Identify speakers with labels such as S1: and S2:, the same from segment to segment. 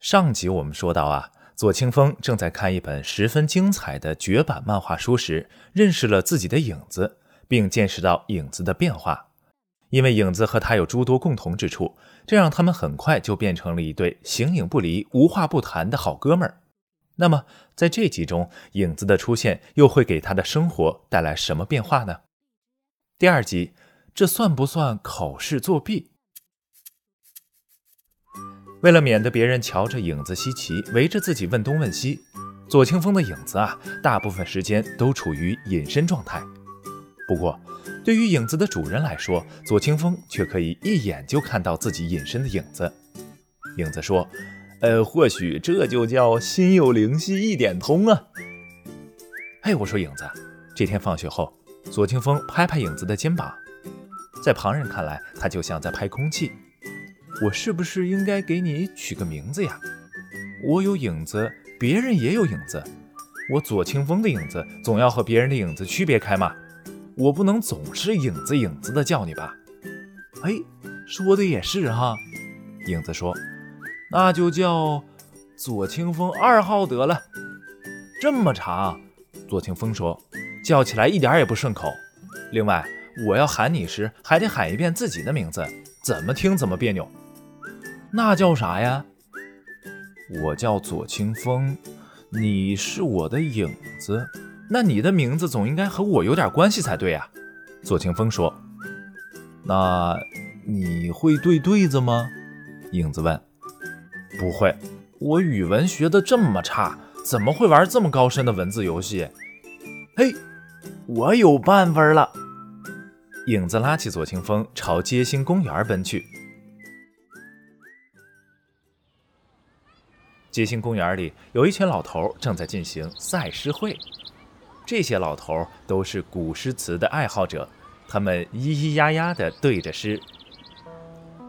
S1: 上集我们说到啊，左清风正在看一本十分精彩的绝版漫画书时，认识了自己的影子，并见识到影子的变化。因为影子和他有诸多共同之处，这让他们很快就变成了一对形影不离、无话不谈的好哥们儿。那么，在这集中，影子的出现又会给他的生活带来什么变化呢？第二集，这算不算考试作弊？为了免得别人瞧着影子稀奇，围着自己问东问西，左清风的影子啊，大部分时间都处于隐身状态。不过，对于影子的主人来说，左清风却可以一眼就看到自己隐身的影子。影子说：“呃，或许这就叫心有灵犀一点通啊。”哎，我说影子，这天放学后，左清风拍拍影子的肩膀，在旁人看来，他就像在拍空气。我是不是应该给你取个名字呀？我有影子，别人也有影子。我左清风的影子总要和别人的影子区别开嘛。我不能总是影子影子的叫你吧？哎，说的也是哈。影子说：“那就叫左清风二号得了。”这么长，左清风说，叫起来一点也不顺口。另外，我要喊你时还得喊一遍自己的名字，怎么听怎么别扭。那叫啥呀？我叫左清风，你是我的影子，那你的名字总应该和我有点关系才对呀。左清风说：“那你会对对子吗？”影子问。“不会，我语文学的这么差，怎么会玩这么高深的文字游戏？”嘿，我有办法了。影子拉起左清风，朝街心公园奔去。街心公园里有一群老头正在进行赛诗会，这些老头都是古诗词的爱好者，他们咿咿呀呀地对着诗：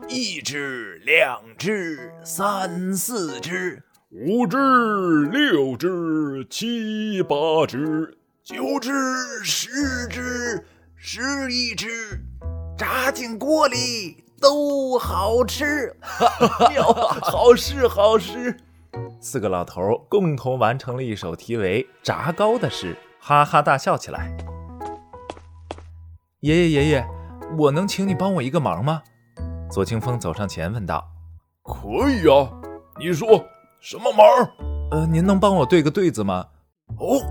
S2: 一只、两只、三四只、
S3: 五只、六只、七八只、
S2: 九只、十只、十一只，炸进锅里都好吃。哈
S1: 哈，好诗，好诗。四个老头共同完成了一首题为《炸糕》的诗，哈哈大笑起来。爷爷爷爷，我能请你帮我一个忙吗？左清风走上前问道。
S3: 可以啊，你说什么忙？
S1: 呃，您能帮我对个对子吗？
S2: 哦，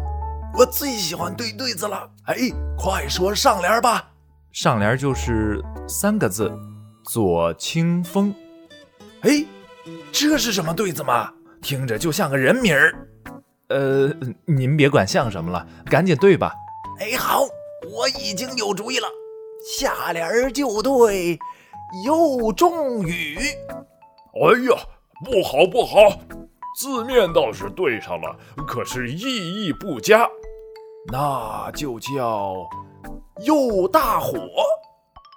S2: 我最喜欢对对子了。哎，快说上联吧。
S1: 上联就是三个字：左清风。
S2: 哎，这是什么对子吗？听着就像个人名儿，
S1: 呃，您别管像什么了，赶紧对吧。
S2: 哎，好，我已经有主意了，下联就对，又中雨。
S3: 哎呀，不好不好，字面倒是对上了，可是意义不佳，
S2: 那就叫又大火。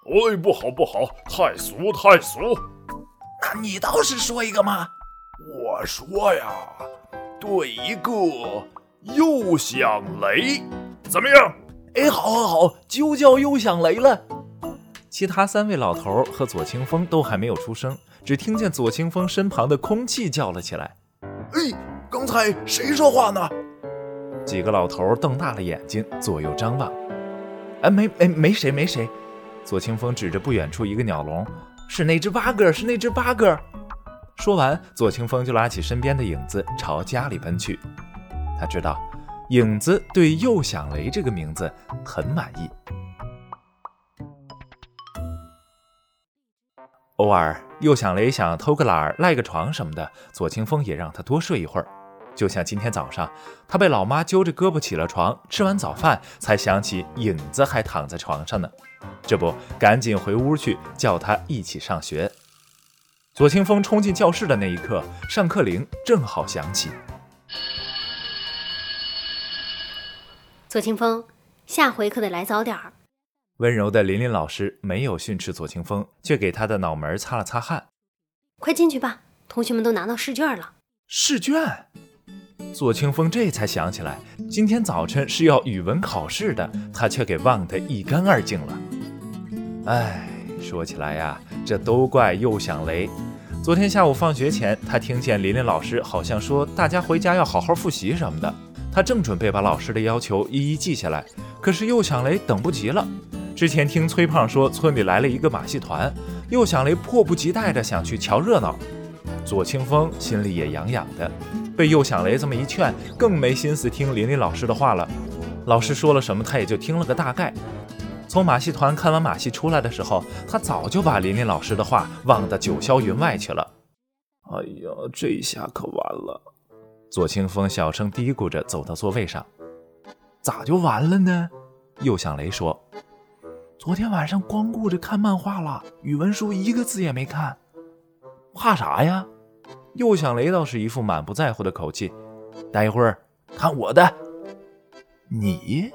S3: 哎，不好不好，太俗太俗。
S2: 那你倒是说一个嘛。
S3: 我说呀，对一个又响雷，怎么样？
S2: 哎，好，好，好，就叫又响雷了。
S1: 其他三位老头和左清风都还没有出声，只听见左清风身旁的空气叫了起来：“
S2: 哎，刚才谁说话呢？”
S1: 几个老头瞪大了眼睛，左右张望。哎，没，没，没谁，没谁。左清风指着不远处一个鸟笼：“是那只八哥，是那只八哥。”说完，左清风就拉起身边的影子朝家里奔去。他知道，影子对“又响雷”这个名字很满意。偶尔，又响雷想偷个懒儿、赖个床什么的，左清风也让他多睡一会儿。就像今天早上，他被老妈揪着胳膊起了床，吃完早饭才想起影子还躺在床上呢。这不，赶紧回屋去叫他一起上学。左清风冲进教室的那一刻，上课铃正好响起。
S4: 左清风，下回可得来早点儿。
S1: 温柔的琳琳老师没有训斥左清风，却给他的脑门擦了擦汗。
S4: 快进去吧，同学们都拿到试卷了。
S1: 试卷？左清风这才想起来，今天早晨是要语文考试的，他却给忘得一干二净了。哎。说起来呀，这都怪又响雷。昨天下午放学前，他听见琳琳老师好像说大家回家要好好复习什么的。他正准备把老师的要求一一记下来，可是又响雷等不及了。之前听崔胖说村里来了一个马戏团，又响雷迫不及待的想去瞧热闹。左清风心里也痒痒的，被又响雷这么一劝，更没心思听琳琳老师的话了。老师说了什么，他也就听了个大概。从马戏团看完马戏出来的时候，他早就把琳琳老师的话忘得九霄云外去了。哎呀，这下可完了。左清风小声嘀咕着走到座位上，咋就完了呢？右响雷说：“昨天晚上光顾着看漫画了，语文书一个字也没看。怕啥呀？”右响雷倒是一副满不在乎的口气：“待会儿看我的。”你？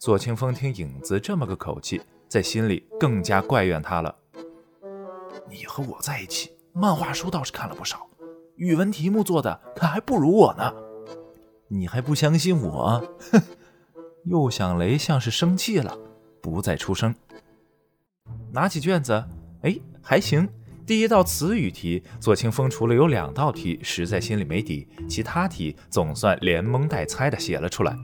S1: 左清风听影子这么个口气，在心里更加怪怨他了。你和我在一起，漫画书倒是看了不少。语文题目做的可还不如我呢，你还不相信我？哼！又响雷像是生气了，不再出声。拿起卷子，哎，还行。第一道词语题，左清风除了有两道题实在心里没底，其他题总算连蒙带猜的写了出来。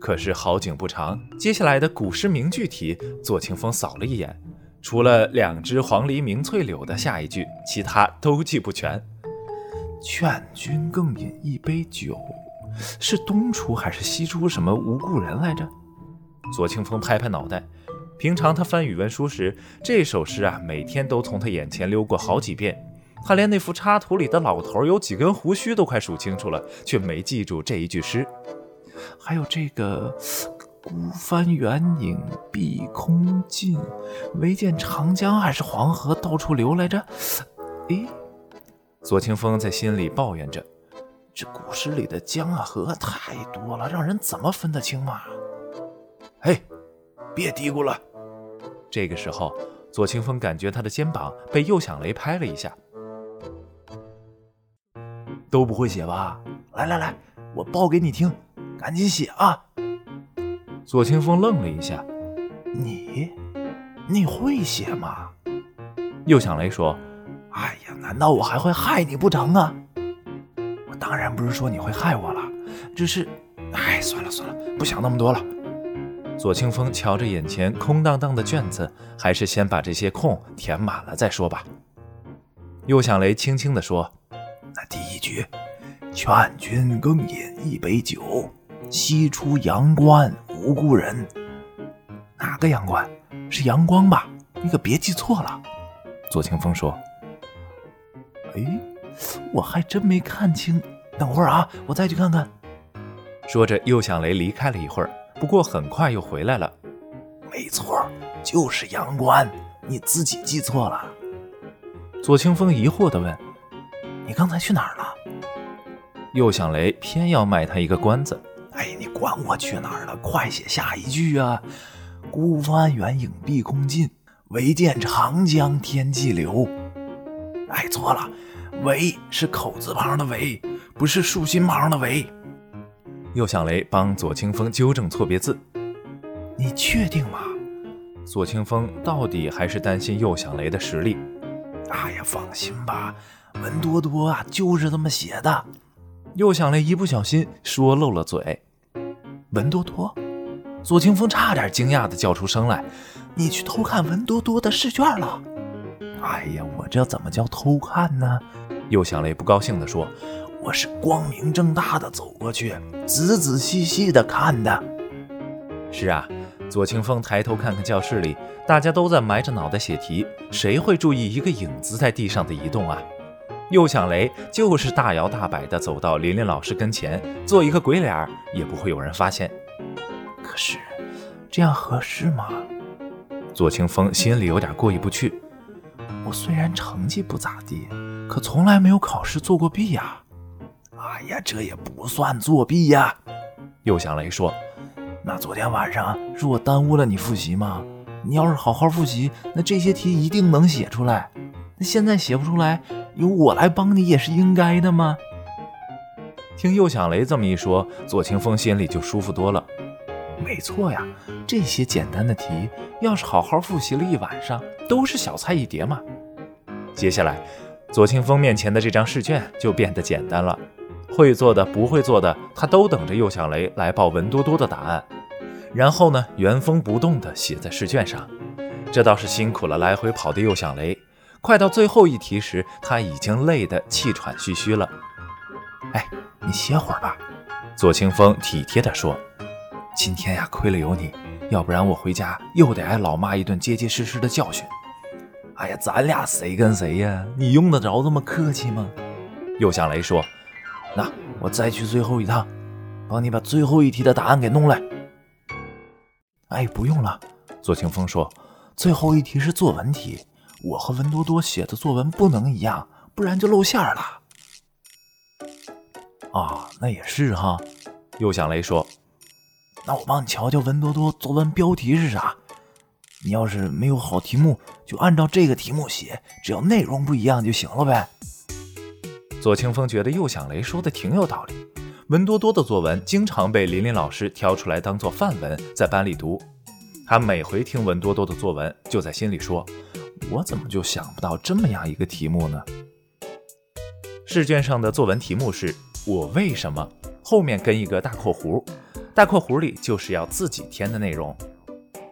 S1: 可是好景不长，接下来的古诗名句题，左清风扫了一眼，除了“两只黄鹂鸣翠柳”的下一句，其他都记不全。劝君更饮一杯酒，是东出还是西出什么无故人来着？左清风拍拍脑袋，平常他翻语文书时，这首诗啊，每天都从他眼前溜过好几遍。他连那幅插图里的老头有几根胡须都快数清楚了，却没记住这一句诗。还有这个“孤帆远影碧空尽，唯见长江还是黄河到处流”来着？诶。左清风在心里抱怨着：“这古诗里的江啊河太多了，让人怎么分得清嘛？”嘿，别嘀咕了。这个时候，左清风感觉他的肩膀被右响雷拍了一下。都不会写吧？来来来，我报给你听，赶紧写啊！左清风愣了一下：“你，你会写吗？”右响雷说。哎呀，难道我还会害你不成啊？我当然不是说你会害我了，只是……哎，算了算了，不想那么多了。左清风瞧着眼前空荡荡的卷子，还是先把这些空填满了再说吧。右响雷轻轻地说：“那第一句，劝君更饮一杯酒，西出阳关无故人。哪个阳关？是阳光吧？你可别记错了。”左清风说。哎，我还真没看清，等会儿啊，我再去看看。说着，又响雷离开了一会儿，不过很快又回来了。没错，就是阳关，你自己记错了。左清风疑惑地问：“你刚才去哪儿了？”又响雷偏要卖他一个关子。哎，你管我去哪儿了？快写下一句啊！孤帆远影碧空尽，唯见长江天际流。哎，错了，唯是口字旁的唯，不是竖心旁的唯。右响雷帮左清风纠正错别字，你确定吗？左清风到底还是担心右响雷的实力。哎呀，放心吧，文多多啊就是这么写的。又想了一不小心说漏了嘴，文多多。左清风差点惊讶的叫出声来，你去偷看文多多的试卷了？哎呀，我这怎么叫偷看呢？又响雷不高兴的说：“我是光明正大的走过去，仔仔细细的看的。”是啊，左清风抬头看看教室里，大家都在埋着脑袋写题，谁会注意一个影子在地上的移动啊？又想雷就是大摇大摆地走到琳琳老师跟前，做一个鬼脸儿也不会有人发现。可是，这样合适吗？左清风心里有点过意不去。我虽然成绩不咋地，可从来没有考试作过弊呀！哎呀，这也不算作弊呀。又想雷说：“那昨天晚上是我耽误了你复习吗？你要是好好复习，那这些题一定能写出来。那现在写不出来，由我来帮你也是应该的吗？”听右响雷这么一说，左清风心里就舒服多了。没错呀，这些简单的题，要是好好复习了一晚上，都是小菜一碟嘛。接下来，左清风面前的这张试卷就变得简单了，会做的、不会做的，他都等着右响雷来报文多多的答案，然后呢，原封不动地写在试卷上。这倒是辛苦了来回跑的右响雷，快到最后一题时，他已经累得气喘吁吁了。
S2: 哎，你歇会儿吧。
S1: 左清风体贴地说：“
S2: 今天呀，亏了有你，要不然我回家又得挨老妈一顿结结实实的教训。”哎呀，咱俩谁跟谁呀？你用得着这么客气吗？
S1: 右向雷说：“
S2: 那我再去最后一趟，帮你把最后一题的答案给弄来。”哎，不用了。左清风说。最后一题是作文题，我和文多多写的作文不能一样，不然就露馅了。啊，那也是哈。
S1: 右响雷说：“
S2: 那我帮你瞧瞧文多多作文标题是啥？你要是没有好题目，就按照这个题目写，只要内容不一样就行了呗。”
S1: 左清风觉得右响雷说的挺有道理。文多多的作文经常被琳琳老师挑出来当做范文，在班里读。他每回听文多多的作文，就在心里说：“
S2: 我怎么就想不到这么样一个题目呢？”
S1: 试卷上的作文题目是“我为什么”，后面跟一个大括弧，大括弧里就是要自己填的内容。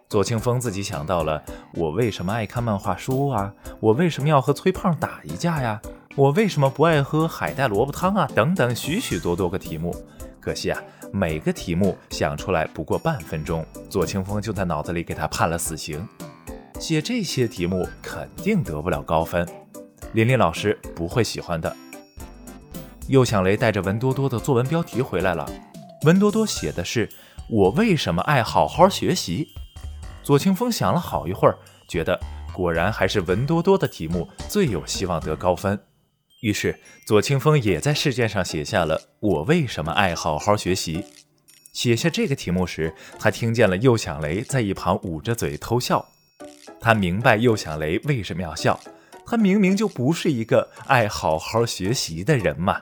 S1: 左清风自己想到了：“我为什么爱看漫画书啊？我为什么要和崔胖打一架呀？我为什么不爱喝海带萝卜汤啊？等等，许许多多个题目。可惜啊。”每个题目想出来不过半分钟，左清风就在脑子里给他判了死刑。写这些题目肯定得不了高分，琳琳老师不会喜欢的。右响雷带着文多多的作文标题回来了，文多多写的是“我为什么爱好好学习”。左清风想了好一会儿，觉得果然还是文多多的题目最有希望得高分。于是，左清风也在试卷上写下了“我为什么爱好好学习”。写下这个题目时，他听见了右响雷在一旁捂着嘴偷笑。他明白又响雷为什么要笑，他明明就不是一个爱好好学习的人嘛。